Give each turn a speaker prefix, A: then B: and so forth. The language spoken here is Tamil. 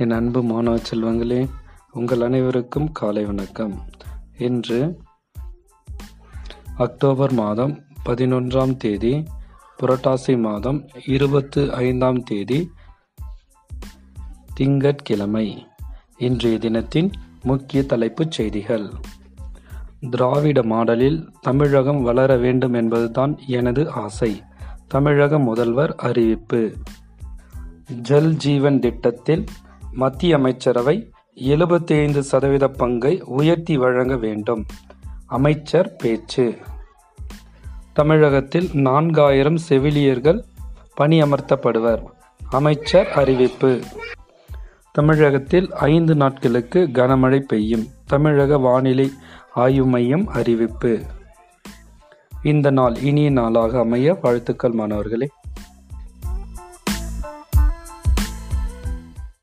A: என் அன்பு மாணவ செல்வங்களே உங்கள் அனைவருக்கும் காலை வணக்கம். இன்று அக்டோபர் மாதம் பதினொன்றாம் தேதி புரட்டாசி மாதம் இருபத்து ஐந்தாம் தேதி திங்கட்கிழமை. இன்றைய தினத்தின் முக்கிய தலைப்புச் செய்திகள். திராவிட மாடலில் தமிழகம் வளர வேண்டும் என்பதுதான் எனது ஆசை. தமிழக முதல்வர் அறிவிப்பு. ஜல் ஜீவன் திட்டத்தில் மத்திய அமைச்சரவை எழுபத்தி ஐந்து சதவீத பங்கை உயர்த்தி வழங்க வேண்டும். அமைச்சர் பேச்சு. தமிழகத்தில் நான்காயிரம் செவிலியர்கள் பணியமர்த்தப்படுவர். அமைச்சர் அறிவிப்பு. தமிழகத்தில் ஐந்து நாட்களுக்கு கனமழை பெய்யும். தமிழக வானிலை ஆய்வு மையம் அறிவிப்பு. இந்த நாள் இனிய நாளாக அமைய வாழ்த்துக்கள் மாணவர்களே.